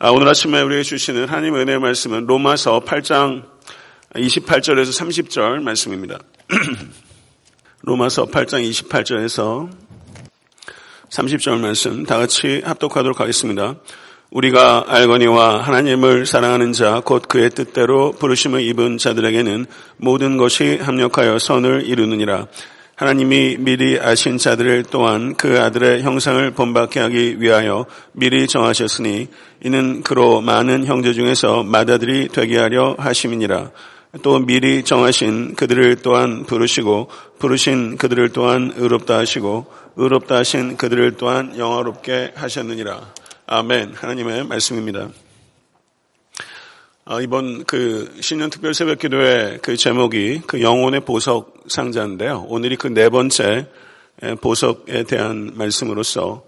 아, 오늘 아침에 우리에게 주시는 하나님의 은혜의 말씀은 로마서 8장 28절에서 30절 말씀입니다. 로마서 8장 28절에서 30절 말씀 다 같이 합독하도록 하겠습니다. 우리가 알거니와 하나님을 사랑하는 자, 곧 그의 뜻대로 부르심을 입은 자들에게는 모든 것이 합력하여 선을 이루느니라. 하나님이 미리 아신 자들을 또한 그 아들의 형상을 본받게 하기 위하여 미리 정하셨으니 이는 그로 많은 형제 중에서 맏아들이 되게 하려 하심이니라. 또 미리 정하신 그들을 또한 부르시고 부르신 그들을 또한 의롭다 하시고 의롭다 하신 그들을 또한 영화롭게 하셨느니라. 아멘. 하나님의 말씀입니다. 아, 이번 그 신년 특별 새벽 기도의 그 제목이 그 영혼의 보석 상자인데요. 오늘이 그 네 번째 보석에 대한 말씀으로서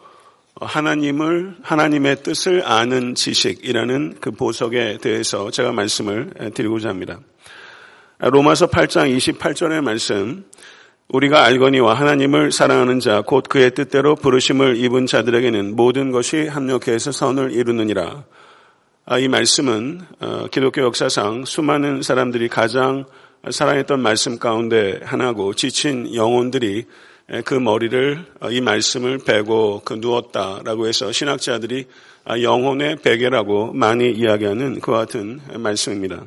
하나님을, 하나님의 뜻을 아는 지식이라는 그 보석에 대해서 제가 말씀을 드리고자 합니다. 로마서 8장 28절의 말씀, 우리가 알거니와 하나님을 사랑하는 자, 곧 그의 뜻대로 부르심을 입은 자들에게는 모든 것이 합력해서 선을 이루느니라. 아, 이 말씀은 어, 기독교 역사상 수많은 사람들이 가장 사랑했던 말씀 가운데 하나고 지친 영혼들이 그 머리를 어, 이 말씀을 베고 그 누웠다라고 해서 신학자들이 아, 영혼의 베개라고 많이 이야기하는 그와 같은 말씀입니다.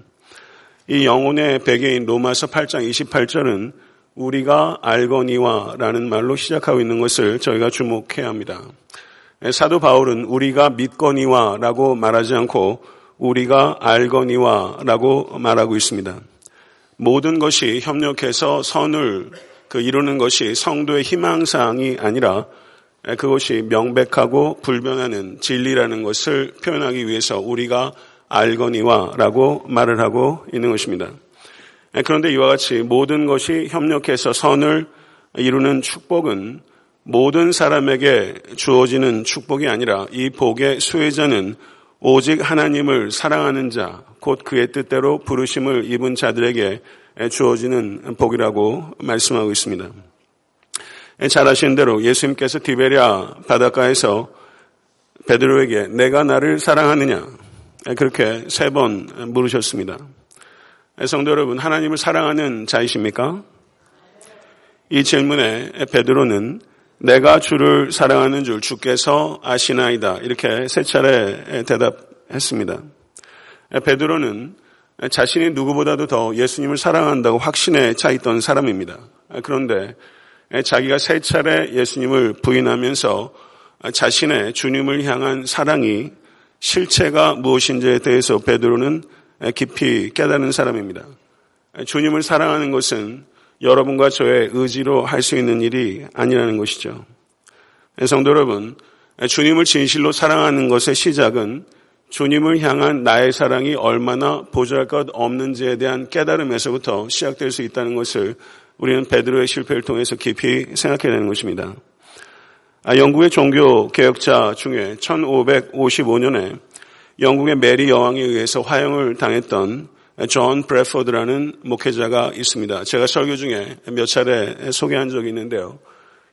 이 영혼의 베개인 로마서 8장 28절은 우리가 알거니와라는 말로 시작하고 있는 것을 저희가 주목해야 합니다. 사도 바울은 우리가 믿거니와 라고 말하지 않고 우리가 알거니와 라고 말하고 있습니다. 모든 것이 협력해서 선을 그 이루는 것이 성도의 희망사항이 아니라 그것이 명백하고 불변하는 진리라는 것을 표현하기 위해서 우리가 알거니와 라고 말을 하고 있는 것입니다. 그런데 이와 같이 모든 것이 협력해서 선을 이루는 축복은 모든 사람에게 주어지는 축복이 아니라 이 복의 수혜자는 오직 하나님을 사랑하는 자, 곧 그의 뜻대로 부르심을 입은 자들에게 주어지는 복이라고 말씀하고 있습니다. 잘 아시는 대로 예수님께서 디베리아 바닷가에서 베드로에게 내가 나를 사랑하느냐 그렇게 세 번 물으셨습니다. 성도 여러분, 하나님을 사랑하는 자이십니까? 이 질문에 베드로는 내가 주를 사랑하는 줄 주께서 아시나이다. 이렇게 세 차례 대답했습니다. 베드로는 자신이 누구보다도 더 예수님을 사랑한다고 확신에 차 있던 사람입니다. 그런데 자기가 세 차례 예수님을 부인하면서 자신의 주님을 향한 사랑이 실체가 무엇인지에 대해서 베드로는 깊이 깨닫는 사람입니다. 주님을 사랑하는 것은 여러분과 저의 의지로 할 수 있는 일이 아니라는 것이죠. 성도 여러분, 주님을 진실로 사랑하는 것의 시작은 주님을 향한 나의 사랑이 얼마나 보잘 것 없는지에 대한 깨달음에서부터 시작될 수 있다는 것을 우리는 베드로의 실패를 통해서 깊이 생각해야 되는 것입니다. 아, 영국의 종교 개혁자 중에 1555년에 영국의 메리 여왕에 의해서 화형을 당했던 존 브래퍼드라는 목회자가 있습니다. 제가 설교 중에 몇 차례 소개한 적이 있는데요.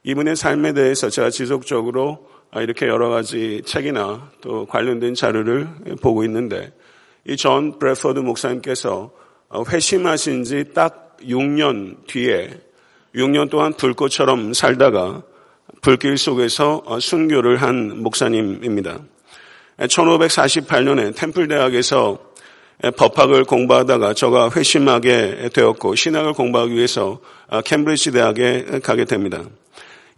이분의 삶에 대해서 제가 지속적으로 이렇게 여러 가지 책이나 또 관련된 자료를 보고 있는데 이 존 브래퍼드 목사님께서 회심하신 지 딱 6년 뒤에 6년 동안 불꽃처럼 살다가 불길 속에서 순교를 한 목사님입니다. 1548년에 템플 대학에서 법학을 공부하다가 저가 회심하게 되었고 신학을 공부하기 위해서 아, 캠브리지 대학에 가게 됩니다.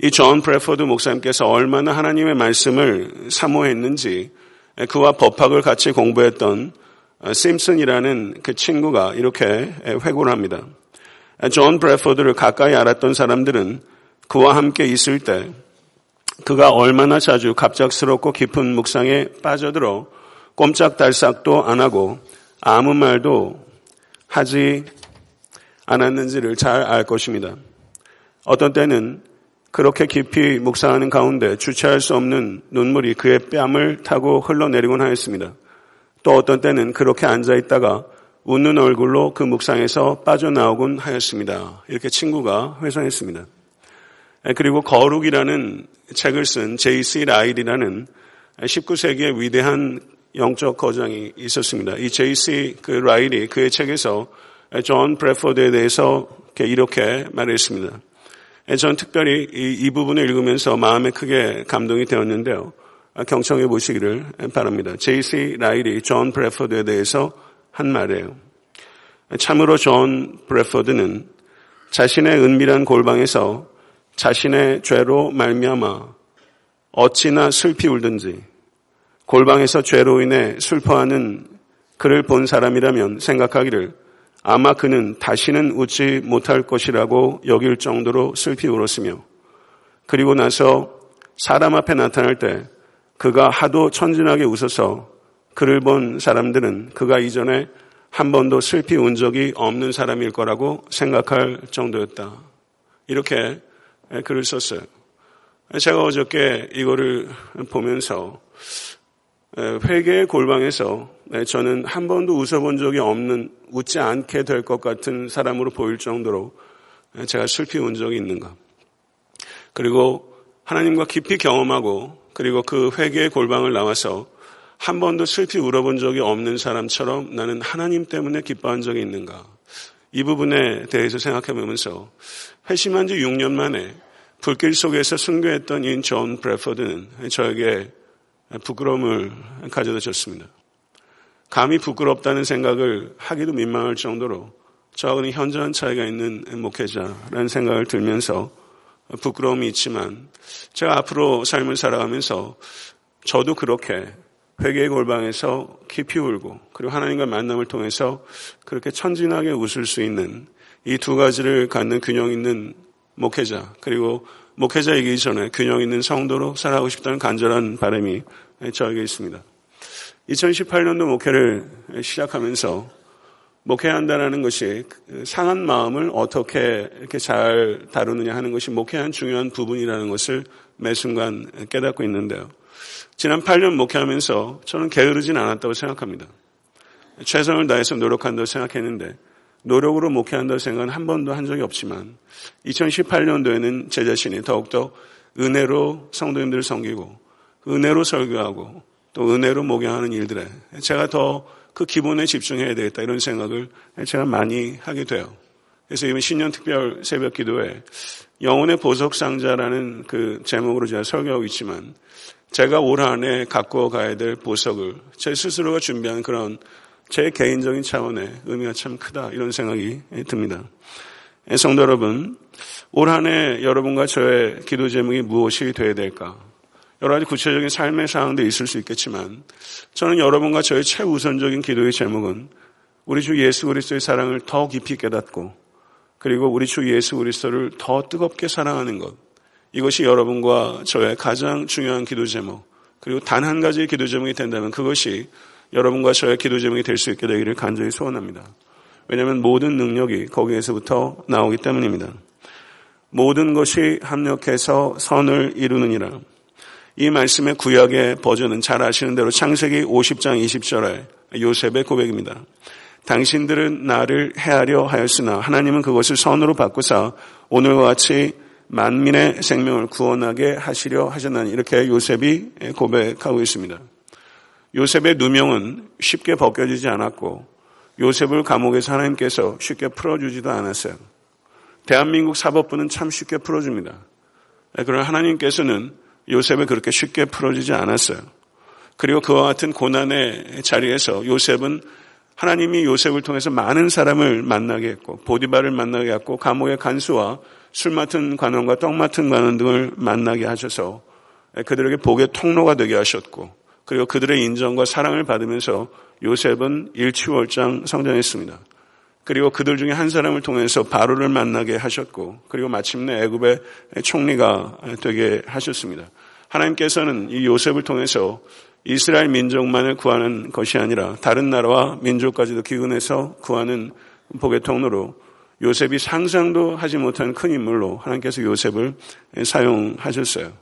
이 존 브래퍼드 목사님께서 얼마나 하나님의 말씀을 사모했는지 그와 법학을 같이 공부했던 아, 심슨이라는 그 친구가 이렇게 회고를 합니다. 존 브래퍼드를 가까이 알았던 사람들은 그와 함께 있을 때 그가 얼마나 자주 갑작스럽고 깊은 묵상에 빠져들어 꼼짝달싹도 안 하고 아무 말도 하지 않았는지를 잘 알 것입니다. 어떤 때는 그렇게 깊이 묵상하는 가운데 주체할 수 없는 눈물이 그의 뺨을 타고 흘러내리곤 하였습니다. 또 어떤 때는 그렇게 앉아 있다가 웃는 얼굴로 그 묵상에서 빠져나오곤 하였습니다. 이렇게 친구가 회상했습니다. 그리고 거룩이라는 책을 쓴 J.C. 라일이라는 19세기의 위대한 영적 거장이 있었습니다. 이 J.C. 그 라일이 그의 책에서 존 브래퍼드에 대해서 이렇게 말했습니다. 전 특별히 이, 이 부분을 읽으면서 마음에 크게 감동이 되었는데요. 경청해 보시기를 바랍니다. J.C. 라일이 존 브래퍼드에 대해서 한 말이에요. 참으로 존 브래퍼드는 자신의 은밀한 골방에서 자신의 죄로 말미암아 어찌나 슬피 울든지 골방에서 죄로 인해 슬퍼하는 그를 본 사람이라면 생각하기를 아마 그는 다시는 웃지 못할 것이라고 여길 정도로 슬피 울었으며 그리고 나서 사람 앞에 나타날 때 그가 하도 천진하게 웃어서 그를 본 사람들은 그가 이전에 한 번도 슬피 운 적이 없는 사람일 거라고 생각할 정도였다. 이렇게 글을 썼어요. 제가 어저께 이거를 보면서 회계의 골방에서 저는 한 번도 웃어본 적이 없는 웃지 않게 될 것 같은 사람으로 보일 정도로 제가 슬피 운 적이 있는가. 그리고 하나님과 깊이 경험하고 그리고 그 회개의 골방을 나와서 한 번도 슬피 울어본 적이 없는 사람처럼 나는 하나님 때문에 기뻐한 적이 있는가. 이 부분에 대해서 생각해 보면서 회심한 지 6년 만에 불길 속에서 순교했던 인존 브래퍼드는 저에게 부끄러움을 가져다 줬습니다. 감히 부끄럽다는 생각을 하기도 민망할 정도로 저하고는 현저한 차이가 있는 목회자라는 생각을 들면서 부끄러움이 있지만 제가 앞으로 삶을 살아가면서 저도 그렇게 회개의 골방에서 깊이 울고 그리고 하나님과 만남을 통해서 그렇게 천진하게 웃을 수 있는 이 두 가지를 갖는 균형 있는 목회자 그리고 목회자이기 전에 균형 있는 성도로 살아가고 싶다는 간절한 바람이 저에게 있습니다. 2018년도 목회를 시작하면서 목회한다는 것이 상한 마음을 어떻게 이렇게 잘 다루느냐 하는 것이 목회한 중요한 부분이라는 것을 매 순간 깨닫고 있는데요. 지난 8년 목회하면서 저는 게으르진 않았다고 생각합니다. 최선을 다해서 노력한다고 생각했는데 노력으로 목회한다고 생각은 한 번도 한 적이 없지만 2018년도에는 제 자신이 더욱더 은혜로 성도님들을 섬기고 은혜로 설교하고 또 은혜로 목양하는 일들에 제가 더 그 기본에 집중해야 되겠다 이런 생각을 제가 많이 하게 돼요. 그래서 이번 신년 특별 새벽 기도에 영혼의 보석 상자라는 그 제목으로 제가 설교하고 있지만 제가 올 한해 갖고 가야 될 보석을 제 스스로가 준비한 그런 제 개인적인 차원의 의미가 참 크다 이런 생각이 듭니다. 예, 성도 여러분, 올 한 해 여러분과 저의 기도 제목이 무엇이 되어야 될까? 여러 가지 구체적인 삶의 상황도 있을 수 있겠지만 저는 여러분과 저의 최우선적인 기도의 제목은 우리 주 예수 그리스도의 사랑을 더 깊이 깨닫고 그리고 우리 주 예수 그리스도를 더 뜨겁게 사랑하는 것 이것이 여러분과 저의 가장 중요한 기도 제목 그리고 단 한 가지의 기도 제목이 된다면 그것이 여러분과 저의 기도 제목이 될 수 있게 되기를 간절히 소원합니다. 왜냐하면 모든 능력이 거기에서부터 나오기 때문입니다. 모든 것이 합력해서 선을 이루느니라. 이 말씀의 구약의 버전은 잘 아시는 대로 창세기 50장 20절에 요셉의 고백입니다. 당신들은 나를 해하려 하였으나 하나님은 그것을 선으로 바꾸사 오늘과 같이 만민의 생명을 구원하게 하시려 하셨나니 이렇게 요셉이 고백하고 있습니다. 요셉의 누명은 쉽게 벗겨지지 않았고 요셉을 감옥에서 하나님께서 쉽게 풀어주지도 않았어요. 대한민국 사법부는 참 쉽게 풀어줍니다. 그러나 하나님께서는 요셉을 그렇게 쉽게 풀어주지 않았어요. 그리고 그와 같은 고난의 자리에서 요셉은 하나님이 요셉을 통해서 많은 사람을 만나게 했고 보디바를 만나게 했고 감옥의 간수와 술 맡은 관원과 떡 맡은 관원 등을 만나게 하셔서 그들에게 복의 통로가 되게 하셨고 그리고 그들의 인정과 사랑을 받으면서 요셉은 일치월장 성장했습니다. 그리고 그들 중에 한 사람을 통해서 바로를 만나게 하셨고 그리고 마침내 애굽의 총리가 되게 하셨습니다. 하나님께서는 이 요셉을 통해서 이스라엘 민족만을 구하는 것이 아니라 다른 나라와 민족까지도 기근해서 구하는 복의 통로로 요셉이 상상도 하지 못한 큰 인물로 하나님께서 요셉을 사용하셨어요.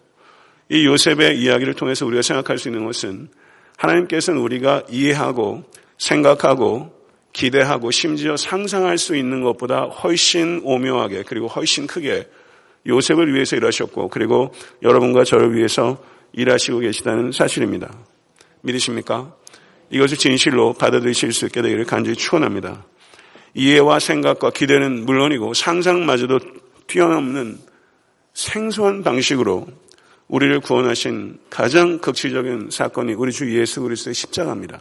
이 요셉의 이야기를 통해서 우리가 생각할 수 있는 것은 하나님께서는 우리가 이해하고 생각하고 기대하고 심지어 상상할 수 있는 것보다 훨씬 오묘하게 그리고 훨씬 크게 요셉을 위해서 일하셨고 그리고 여러분과 저를 위해서 일하시고 계시다는 사실입니다. 믿으십니까? 이것을 진실로 받아들이실 수 있게 되기를 간절히 축원합니다. 이해와 생각과 기대는 물론이고 상상마저도 뛰어넘는 생소한 방식으로 우리를 구원하신 가장 극치적인 사건이 우리 주 예수 그리스도의 십자가입니다.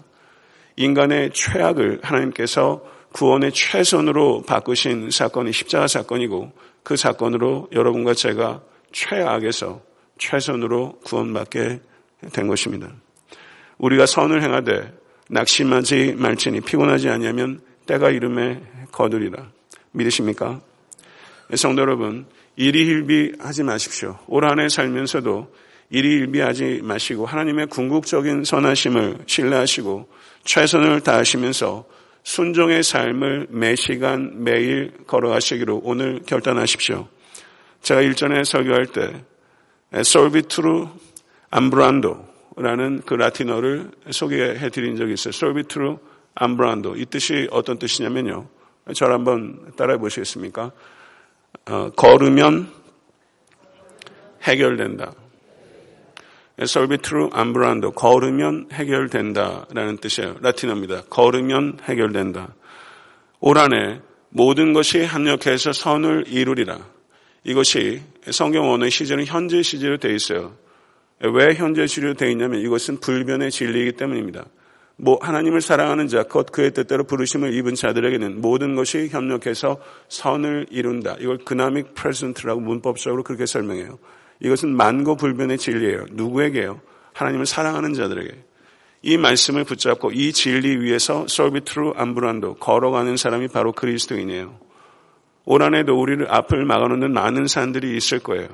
인간의 최악을 하나님께서 구원의 최선으로 바꾸신 사건이 십자가 사건이고 그 사건으로 여러분과 제가 최악에서 최선으로 구원받게 된 것입니다. 우리가 선을 행하되 낙심하지 말지니 피곤하지 않냐면 때가 이름에 거두리라. 믿으십니까? 성도 여러분, 일희일비 하지 마십시오. 올 한 해 살면서도 일희일비 하지 마시고 하나님의 궁극적인 선하심을 신뢰하시고 최선을 다하시면서 순종의 삶을 매 시간 매일 걸어가시기로 오늘 결단하십시오. 제가 일전에 설교할 때 솔비트루 암브란도라는 그 라틴어를 소개해 드린 적이 있어요. 솔비트루 암브란도. 이 뜻이 어떤 뜻이냐면요. 저를 한번 따라해 보시겠습니까? 어, 걸으면 해결된다. 솔비트루 암브란도. 걸으면 해결된다 라는 뜻이에요. 라틴어입니다. 걸으면 해결된다. 올 한해 모든 것이 합력해서 선을 이루리라. 이것이 성경 원의 시제는 현재 시제로 되어 있어요. 왜 현재 시제로 되어 있냐면 이것은 불변의 진리이기 때문입니다. 뭐 하나님을 사랑하는 자, 곧 그의 뜻대로 부르심을 입은 자들에게는 모든 것이 협력해서 선을 이룬다. 이걸 그나믹 프레젠트라고 문법적으로 그렇게 설명해요. 이것은 만고 불변의 진리예요. 누구에게요? 하나님을 사랑하는 자들에게. 이 말씀을 붙잡고 이 진리 위에서 솔비트루 암브란도 걸어가는 사람이 바로 그리스도인이에요. 올 한해도 우리를 앞을 막아놓는 많은 산들이 있을 거예요.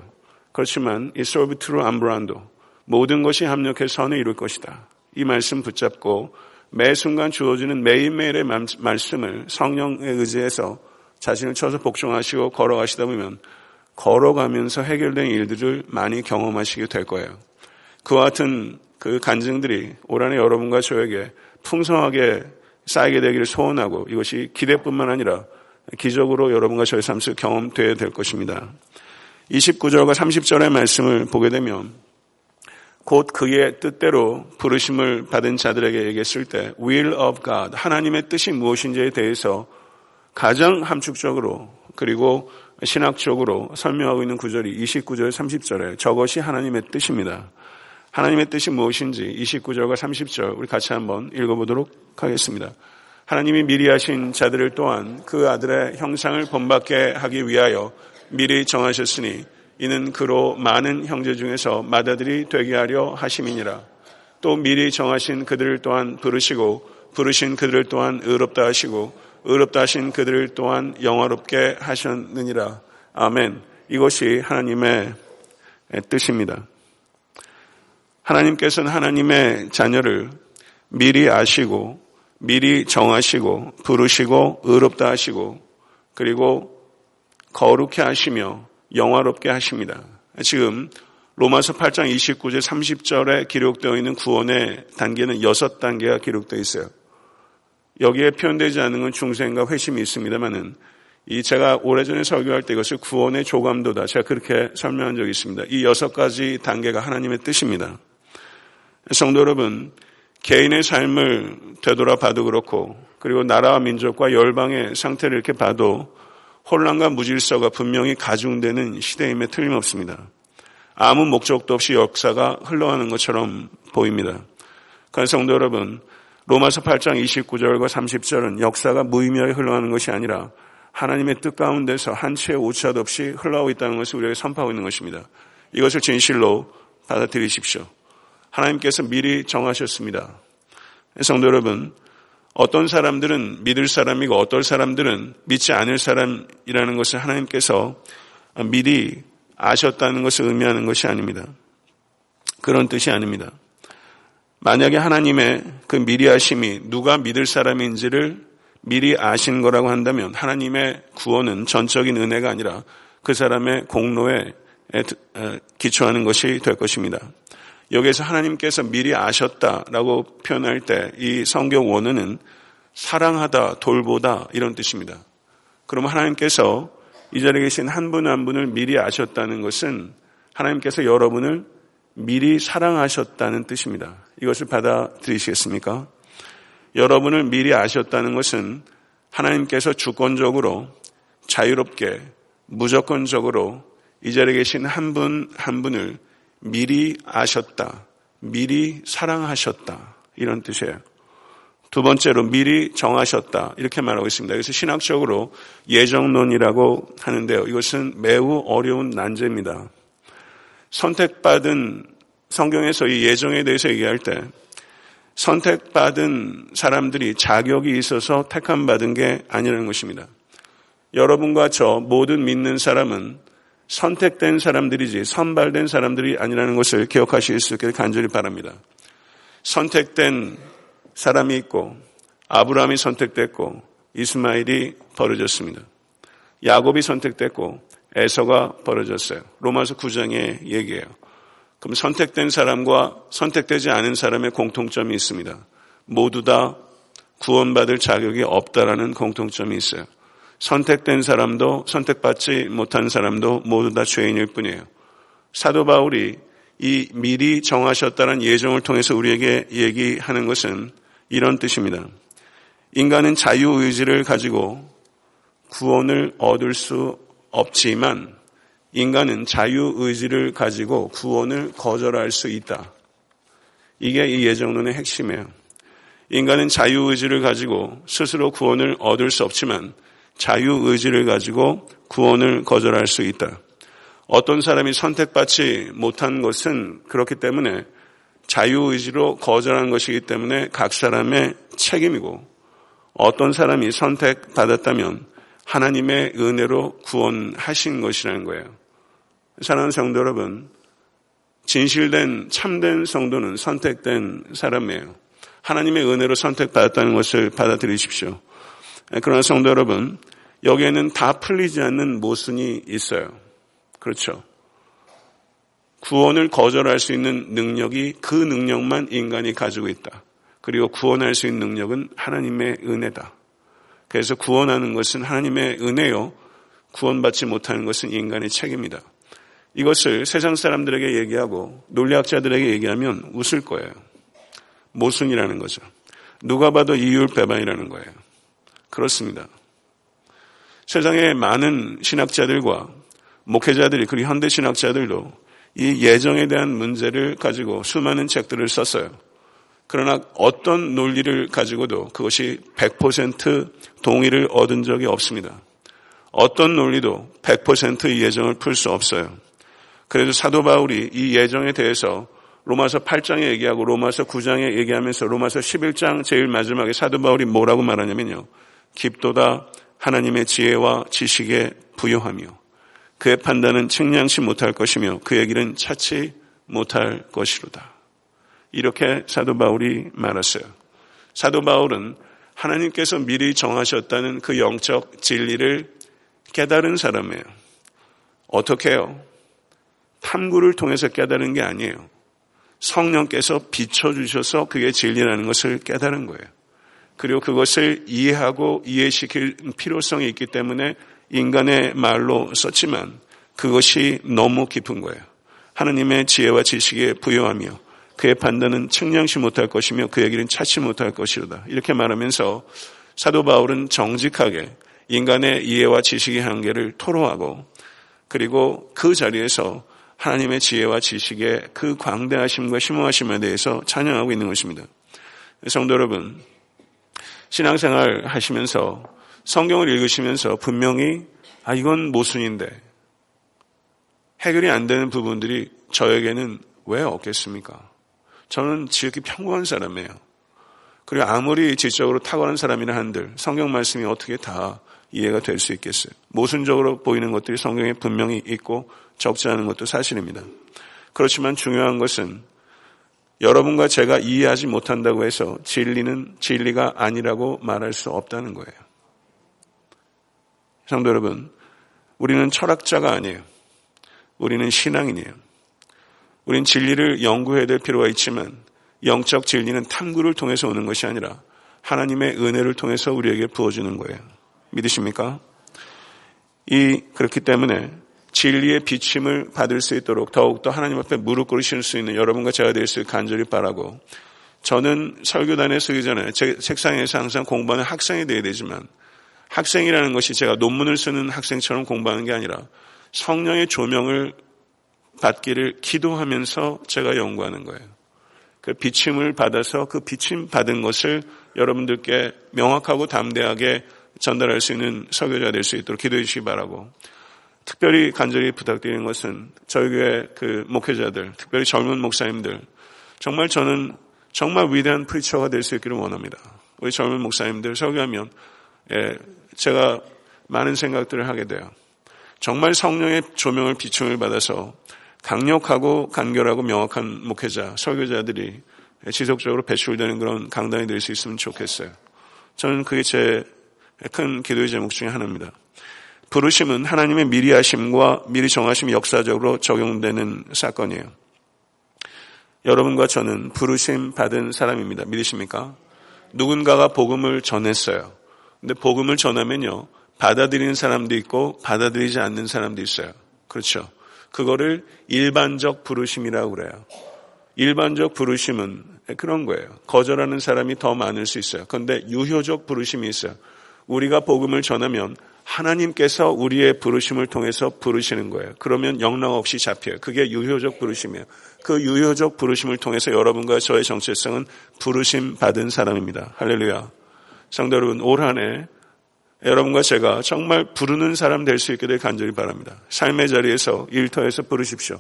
그렇지만 이 솔비트루 암브란도 모든 것이 합력해 선을 이룰 것이다. 이 말씀 붙잡고 매 순간 주어지는 매일매일의 말씀을 성령에 의지해서 자신을 쳐서 복종하시고 걸어가시다 보면 걸어가면서 해결된 일들을 많이 경험하시게 될 거예요. 그와 같은 그 간증들이 올 한해 여러분과 저에게 풍성하게 쌓이게 되기를 소원하고 이것이 기대뿐만 아니라 기적으로 여러분과 저의 삶 속에 경험되어야 될 것입니다. 29절과 30절의 말씀을 보게 되면 곧 그의 뜻대로 부르심을 받은 자들에게 얘기했을 때 will of God 하나님의 뜻이 무엇인지에 대해서 가장 함축적으로 그리고 신학적으로 설명하고 있는 구절이 29절 30절에 저것이 하나님의 뜻입니다. 하나님의 뜻이 무엇인지 29절과 30절 우리 같이 한번 읽어보도록 하겠습니다. 하나님이 미리 하신 자들을 또한 그 아들의 형상을 본받게 하기 위하여 미리 정하셨으니 이는 그로 많은 형제 중에서 맏아들이 되게 하려 하심이니라. 또 미리 정하신 그들을 또한 부르시고 부르신 그들을 또한 의롭다 하시고 의롭다 하신 그들을 또한 영화롭게 하셨느니라. 아멘. 이것이 하나님의 뜻입니다. 하나님께서는 하나님의 자녀를 미리 아시고 미리 정하시고 부르시고 의롭다 하시고 그리고 거룩해 하시며 영화롭게 하십니다. 지금 로마서 8장 29절 30절에 기록되어 있는 구원의 단계는 6단계가 기록되어 있어요. 여기에 표현되지 않는 건 중생과 회심이 있습니다만은 이 제가 오래전에 설교할 때 이것을 구원의 조감도다. 제가 그렇게 설명한 적이 있습니다. 이 여섯 가지 단계가 하나님의 뜻입니다. 성도 여러분, 개인의 삶을 되돌아봐도 그렇고 그리고 나라와 민족과 열방의 상태를 이렇게 봐도 혼란과 무질서가 분명히 가중되는 시대임에 틀림없습니다. 아무 목적도 없이 역사가 흘러가는 것처럼 보입니다. 그런 성도 여러분, 로마서 8장 29절과 30절은 역사가 무의미하게 흘러가는 것이 아니라 하나님의 뜻 가운데서 한 채의 오차도 없이 흘러가고 있다는 것을 우리에게 선포하고 있는 것입니다. 이것을 진실로 받아들이십시오. 하나님께서 미리 정하셨습니다. 성도 여러분, 어떤 사람들은 믿을 사람이고 어떤 사람들은 믿지 않을 사람이라는 것을 하나님께서 미리 아셨다는 것을 의미하는 것이 아닙니다. 그런 뜻이 아닙니다. 만약에 하나님의 그 미리 아심이 누가 믿을 사람인지를 미리 아신 거라고 한다면 하나님의 구원은 전적인 은혜가 아니라 그 사람의 공로에 기초하는 것이 될 것입니다. 여기에서 하나님께서 미리 아셨다라고 표현할 때 이 성경 원어는 사랑하다, 돌보다 이런 뜻입니다. 그럼 하나님께서 이 자리에 계신 한 분한 한 분을 미리 아셨다는 것은 하나님께서 여러분을 미리 사랑하셨다는 뜻입니다. 이것을 받아들이시겠습니까? 여러분을 미리 아셨다는 것은 하나님께서 주권적으로 자유롭게 무조건적으로 이 자리에 계신 한 분한 분을 미리 아셨다. 미리 사랑하셨다. 이런 뜻이에요. 두 번째로 미리 정하셨다. 이렇게 말하고 있습니다. 그래서 신학적으로 예정론이라고 하는데요. 이것은 매우 어려운 난제입니다. 선택받은 성경에서 이 예정에 대해서 얘기할 때 선택받은 사람들이 자격이 있어서 택함받은 게 아니라는 것입니다. 여러분과 저 모든 믿는 사람은 선택된 사람들이지 선발된 사람들이 아니라는 것을 기억하실 수 있기를 간절히 바랍니다. 선택된 사람이 있고 아브라함이 선택됐고 이스마일이 벌어졌습니다. 야곱이 선택됐고 에서가 벌어졌어요. 로마서 9장의 얘기예요. 그럼 선택된 사람과 선택되지 않은 사람의 공통점이 있습니다. 모두 다 구원받을 자격이 없다라는 공통점이 있어요. 선택된 사람도 선택받지 못한 사람도 모두 다 죄인일 뿐이에요. 사도 바울이 이 미리 정하셨다는 예정을 통해서 우리에게 얘기하는 것은 이런 뜻입니다. 인간은 자유의지를 가지고 구원을 얻을 수 없지만 인간은 자유의지를 가지고 구원을 거절할 수 있다. 이게 이 예정론의 핵심이에요. 인간은 자유의지를 가지고 스스로 구원을 얻을 수 없지만 자유 의지를 가지고 구원을 거절할 수 있다. 어떤 사람이 선택받지 못한 것은 그렇기 때문에 자유의지로 거절한 것이기 때문에 각 사람의 책임이고 어떤 사람이 선택받았다면 하나님의 은혜로 구원하신 것이라는 거예요. 사랑하는 성도 여러분, 진실된 참된 성도는 선택된 사람이에요. 하나님의 은혜로 선택받았다는 것을 받아들이십시오. 그러나 성도 여러분, 여기에는 다 풀리지 않는 모순이 있어요. 그렇죠. 구원을 거절할 수 있는 능력이 그 능력만 인간이 가지고 있다. 그리고 구원할 수 있는 능력은 하나님의 은혜다. 그래서 구원하는 것은 하나님의 은혜요. 구원받지 못하는 것은 인간의 책임이다. 이것을 세상 사람들에게 얘기하고 논리학자들에게 얘기하면 웃을 거예요. 모순이라는 거죠. 누가 봐도 이율배반이라는 거예요. 그렇습니다. 세상에 많은 신학자들과 목회자들이 그리고 현대 신학자들도 이 예정에 대한 문제를 가지고 수많은 책들을 썼어요. 그러나 어떤 논리를 가지고도 그것이 100% 동의를 얻은 적이 없습니다. 어떤 논리도 100%의 예정을 풀 수 없어요. 그래서 사도 바울이 이 예정에 대해서 로마서 8장에 얘기하고 로마서 9장에 얘기하면서 로마서 11장 제일 마지막에 사도 바울이 뭐라고 말하냐면요. 깊도다 하나님의 지혜와 지식에 부여하며 그의 판단은 측량치 못할 것이며 그의 길은 찾지 못할 것이로다. 이렇게 사도 바울이 말했어요. 사도 바울은 하나님께서 미리 정하셨다는 그 영적 진리를 깨달은 사람이에요. 어떻게 해요? 탐구를 통해서 깨달은 게 아니에요. 성령께서 비춰주셔서 그게 진리라는 것을 깨달은 거예요. 그리고 그것을 이해하고 이해시킬 필요성이 있기 때문에 인간의 말로 썼지만 그것이 너무 깊은 거예요. 하느님의 지혜와 지식에 부여하며 그의 판단은 측량시 못할 것이며 그의 길은 찾지 못할 것이로다. 이렇게 말하면서 사도 바울은 정직하게 인간의 이해와 지식의 한계를 토로하고 그리고 그 자리에서 하나님의 지혜와 지식의 그 광대하심과 심오하심에 대해서 찬양하고 있는 것입니다. 성도 여러분, 신앙생활 하시면서 성경을 읽으시면서 분명히 아 이건 모순인데 해결이 안 되는 부분들이 저에게는 왜 없겠습니까? 저는 지극히 평범한 사람이에요. 그리고 아무리 지적으로 탁월한 사람이라 한들 성경 말씀이 어떻게 다 이해가 될 수 있겠어요. 모순적으로 보이는 것들이 성경에 분명히 있고 적지 않은 것도 사실입니다. 그렇지만 중요한 것은 여러분과 제가 이해하지 못한다고 해서 진리는 진리가 아니라고 말할 수 없다는 거예요. 성도 여러분, 우리는 철학자가 아니에요. 우리는 신앙인이에요. 우린 진리를 연구해야 될 필요가 있지만 영적 진리는 탐구를 통해서 오는 것이 아니라 하나님의 은혜를 통해서 우리에게 부어주는 거예요. 믿으십니까? 이 그렇기 때문에 진리의 비침을 받을 수 있도록 더욱더 하나님 앞에 무릎 꿇으실 수 있는 여러분과 제가 될 수 있게 간절히 바라고 저는 설교단에 서기 전에 제 책상에서 항상 공부하는 학생이 되어야 되지만 학생이라는 것이 제가 논문을 쓰는 학생처럼 공부하는 게 아니라 성령의 조명을 받기를 기도하면서 제가 연구하는 거예요. 그 비침을 받아서 그 비침 받은 것을 여러분들께 명확하고 담대하게 전달할 수 있는 설교자 될 수 있도록 기도해 주시기 바라고 특별히 간절히 부탁드리는 것은 저희 교회 그 목회자들, 특별히 젊은 목사님들, 정말 저는 정말 위대한 프리처가 될 수 있기를 원합니다. 우리 젊은 목사님들 설교하면 예, 제가 많은 생각들을 하게 돼요. 정말 성령의 조명을 비춤을 받아서 강력하고 간결하고 명확한 목회자, 설교자들이 지속적으로 배출되는 그런 강단이 될 수 있으면 좋겠어요. 저는 그게 제 큰 기도의 제목 중에 하나입니다. 부르심은 하나님의 미리 하심과 미리 정하심이 역사적으로 적용되는 사건이에요. 여러분과 저는 부르심 받은 사람입니다. 믿으십니까? 누군가가 복음을 전했어요. 근데 복음을 전하면요. 받아들이는 사람도 있고 받아들이지 않는 사람도 있어요. 그렇죠. 그거를 일반적 부르심이라고 그래요. 일반적 부르심은 그런 거예요. 거절하는 사람이 더 많을 수 있어요. 그런데 유효적 부르심이 있어요. 우리가 복음을 전하면 하나님께서 우리의 부르심을 통해서 부르시는 거예요. 그러면 영락 없이 잡혀요. 그게 유효적 부르심이에요. 그 유효적 부르심을 통해서 여러분과 저의 정체성은 부르심 받은 사람입니다. 할렐루야. 성도 여러분, 올 한 해 여러분과 제가 정말 부르는 사람 될 수 있기를 간절히 바랍니다. 삶의 자리에서 일터에서 부르십시오.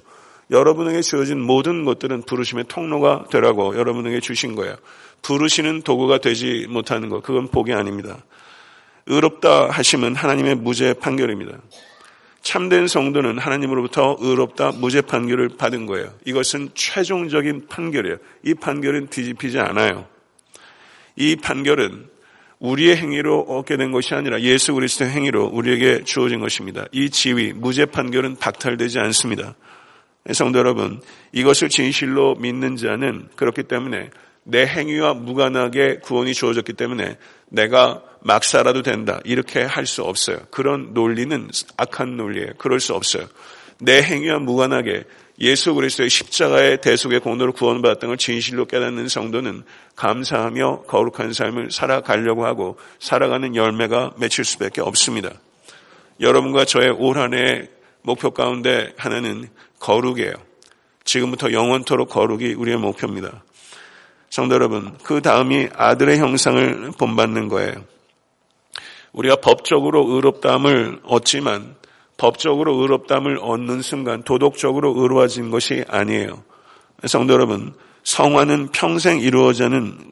여러분에게 주어진 모든 것들은 부르심의 통로가 되라고 여러분에게 주신 거예요. 부르시는 도구가 되지 못하는 것, 그건 복이 아닙니다. 의롭다 하심은 하나님의 무죄 판결입니다. 참된 성도는 하나님으로부터 의롭다 무죄 판결을 받은 거예요. 이것은 최종적인 판결이에요. 이 판결은 뒤집히지 않아요. 이 판결은 우리의 행위로 얻게 된 것이 아니라 예수 그리스도의 행위로 우리에게 주어진 것입니다. 이 지위, 무죄 판결은 박탈되지 않습니다. 성도 여러분, 이것을 진실로 믿는 자는 그렇기 때문에 내 행위와 무관하게 구원이 주어졌기 때문에 내가 막 살아도 된다. 이렇게 할 수 없어요. 그런 논리는 악한 논리예요. 그럴 수 없어요. 내 행위와 무관하게 예수 그리스도의 십자가의 대속의 공로로 구원받았던 걸 진실로 깨닫는 성도는 감사하며 거룩한 삶을 살아가려고 하고 살아가는 열매가 맺힐 수밖에 없습니다. 여러분과 저의 올 한해의 목표 가운데 하나는 거룩이에요. 지금부터 영원토록 거룩이 우리의 목표입니다. 성도 여러분, 그 다음이 아들의 형상을 본받는 거예요. 우리가 법적으로 의롭다함을 얻지만 법적으로 의롭다함을 얻는 순간 도덕적으로 의로워진 것이 아니에요. 성도 여러분, 성화는 평생 이루어지는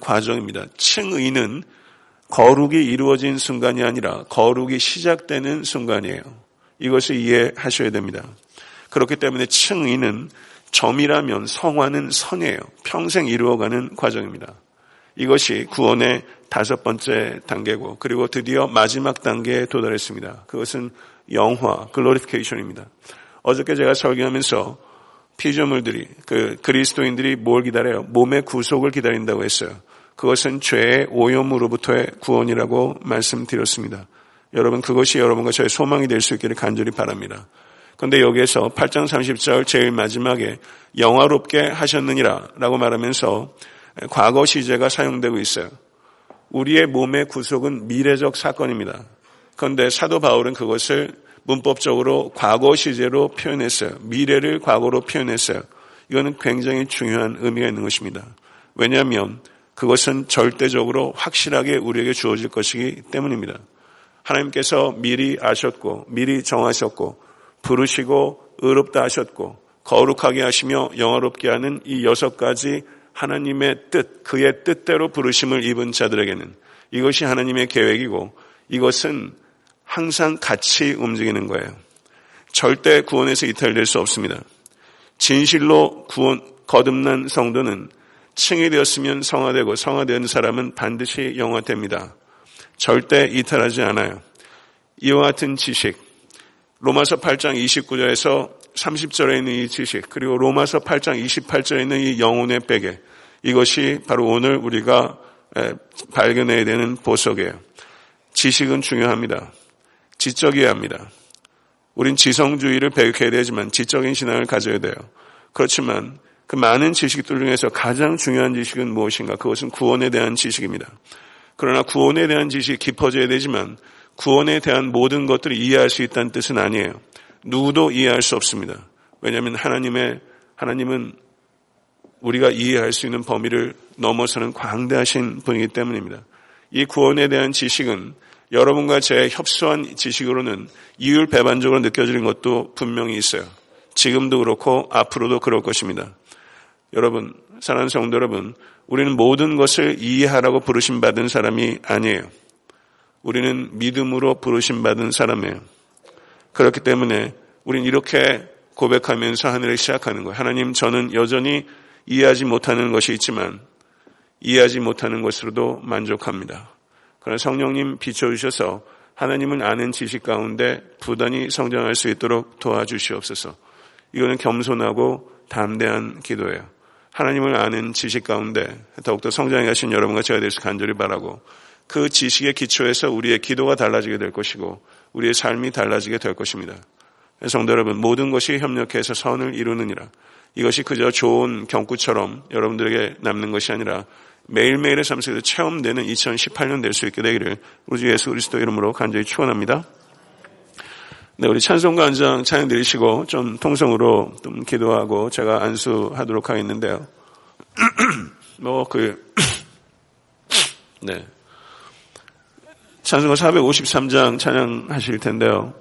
과정입니다. 칭의는 거룩이 이루어진 순간이 아니라 거룩이 시작되는 순간이에요. 이것을 이해하셔야 됩니다. 그렇기 때문에 칭의는 점이라면 성화는 선이에요. 평생 이루어가는 과정입니다. 이것이 구원의 다섯 번째 단계고 그리고 드디어 마지막 단계에 도달했습니다. 그것은 영화, 글로리피케이션입니다. 어저께 제가 설교하면서 피조물들이 그 그리스도인들이 뭘 기다려요? 몸의 구속을 기다린다고 했어요. 그것은 죄의 오염으로부터의 구원이라고 말씀드렸습니다. 여러분 그것이 여러분과 저의 소망이 될 수 있기를 간절히 바랍니다. 그런데 여기에서 8장 30절 제일 마지막에 영화롭게 하셨느니라 라고 말하면서 과거 시제가 사용되고 있어요. 우리의 몸의 구속은 미래적 사건입니다. 그런데 사도 바울은 그것을 문법적으로 과거 시제로 표현했어요. 미래를 과거로 표현했어요. 이거는 굉장히 중요한 의미가 있는 것입니다. 왜냐하면 그것은 절대적으로 확실하게 우리에게 주어질 것이기 때문입니다. 하나님께서 미리 아셨고 미리 정하셨고 부르시고 의롭다 하셨고 거룩하게 하시며 영화롭게 하는 이 여섯 가지 하나님의 뜻, 그의 뜻대로 부르심을 입은 자들에게는 이것이 하나님의 계획이고 이것은 항상 같이 움직이는 거예요. 절대 구원에서 이탈될 수 없습니다. 진실로 구원, 거듭난 성도는 층이 되었으면 성화되고 성화된 사람은 반드시 영화됩니다. 절대 이탈하지 않아요. 이와 같은 지식, 로마서 8장 29절에서 30절에 있는 이 지식, 그리고 로마서 8장 28절에 있는 이 영혼의 베개, 이것이 바로 오늘 우리가 발견해야 되는 보석이에요. 지식은 중요합니다. 지적이어야 합니다. 우린 지성주의를 배격해야 되지만 지적인 신앙을 가져야 돼요. 그렇지만 그 많은 지식들 중에서 가장 중요한 지식은 무엇인가? 그것은 구원에 대한 지식입니다. 그러나 구원에 대한 지식이 깊어져야 되지만 구원에 대한 모든 것들을 이해할 수 있다는 뜻은 아니에요. 누구도 이해할 수 없습니다. 왜냐하면 하나님의 하나님은 우리가 이해할 수 있는 범위를 넘어서는 광대하신 분이기 때문입니다. 이 구원에 대한 지식은 여러분과 제 협소한 지식으로는 이율 배반적으로 느껴지는 것도 분명히 있어요. 지금도 그렇고 앞으로도 그럴 것입니다. 여러분, 사랑하는 성도 여러분, 우리는 모든 것을 이해하라고 부르심 받은 사람이 아니에요. 우리는 믿음으로 부르심 받은 사람이에요. 그렇기 때문에 우리는 이렇게 고백하면서 하늘을 시작하는 거예요. 하나님, 저는 여전히 이해하지 못하는 것이 있지만 이해하지 못하는 것으로도 만족합니다. 그러나 성령님 비춰주셔서 하나님은 아는 지식 가운데 부단히 성장할 수 있도록 도와주시옵소서. 이거는 겸손하고 담대한 기도예요. 하나님을 아는 지식 가운데 더욱더 성장해 가신 여러분과 제가 될 수 간절히 바라고 그 지식의 기초에서 우리의 기도가 달라지게 될 것이고 우리의 삶이 달라지게 될 것입니다. 성도 여러분 모든 것이 협력해서 선을 이루느니라. 이것이 그저 좋은 경구처럼 여러분들에게 남는 것이 아니라 매일매일의 삶 속에서 체험되는 2018년 될 수 있게 되기를 우리 예수 그리스도 이름으로 간절히 축원합니다. 네, 우리 찬송가 한장 찬양 드리시고 좀 통성으로 좀 기도하고 제가 안수하도록 하겠는데요. 뭐 그, 네. 찬송가 453장 찬양하실 텐데요.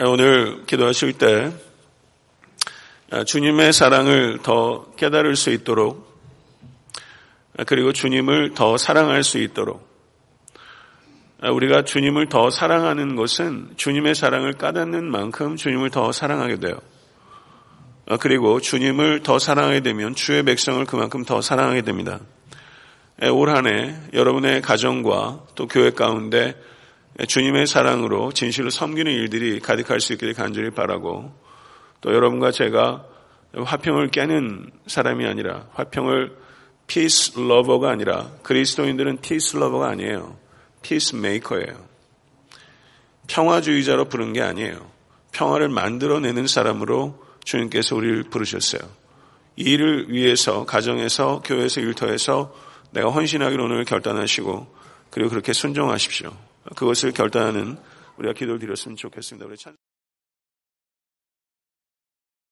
오늘 기도하실 때 주님의 사랑을 더 깨달을 수 있도록 그리고 주님을 더 사랑할 수 있도록 우리가 주님을 더 사랑하는 것은 주님의 사랑을 까닫는 만큼 주님을 더 사랑하게 돼요. 그리고 주님을 더 사랑하게 되면 주의 백성을 그만큼 더 사랑하게 됩니다. 올 한 해 여러분의 가정과 또 교회 가운데 주님의 사랑으로 진실로 섬기는 일들이 가득할 수 있기를 간절히 바라고 또 여러분과 제가 화평을 깨는 사람이 아니라 화평을 peace lover가 아니라 그리스도인들은 peace lover가 아니에요. peacemaker예요. 평화주의자로 부른 게 아니에요. 평화를 만들어내는 사람으로 주님께서 우리를 부르셨어요. 이 일을 위해서 가정에서 교회에서 일터에서 내가 헌신하기로 오늘 결단하시고 그리고 그렇게 순종하십시오. 그것을 결단하는 우리가 기도를 드렸으면 좋겠습니다. 우리 찬...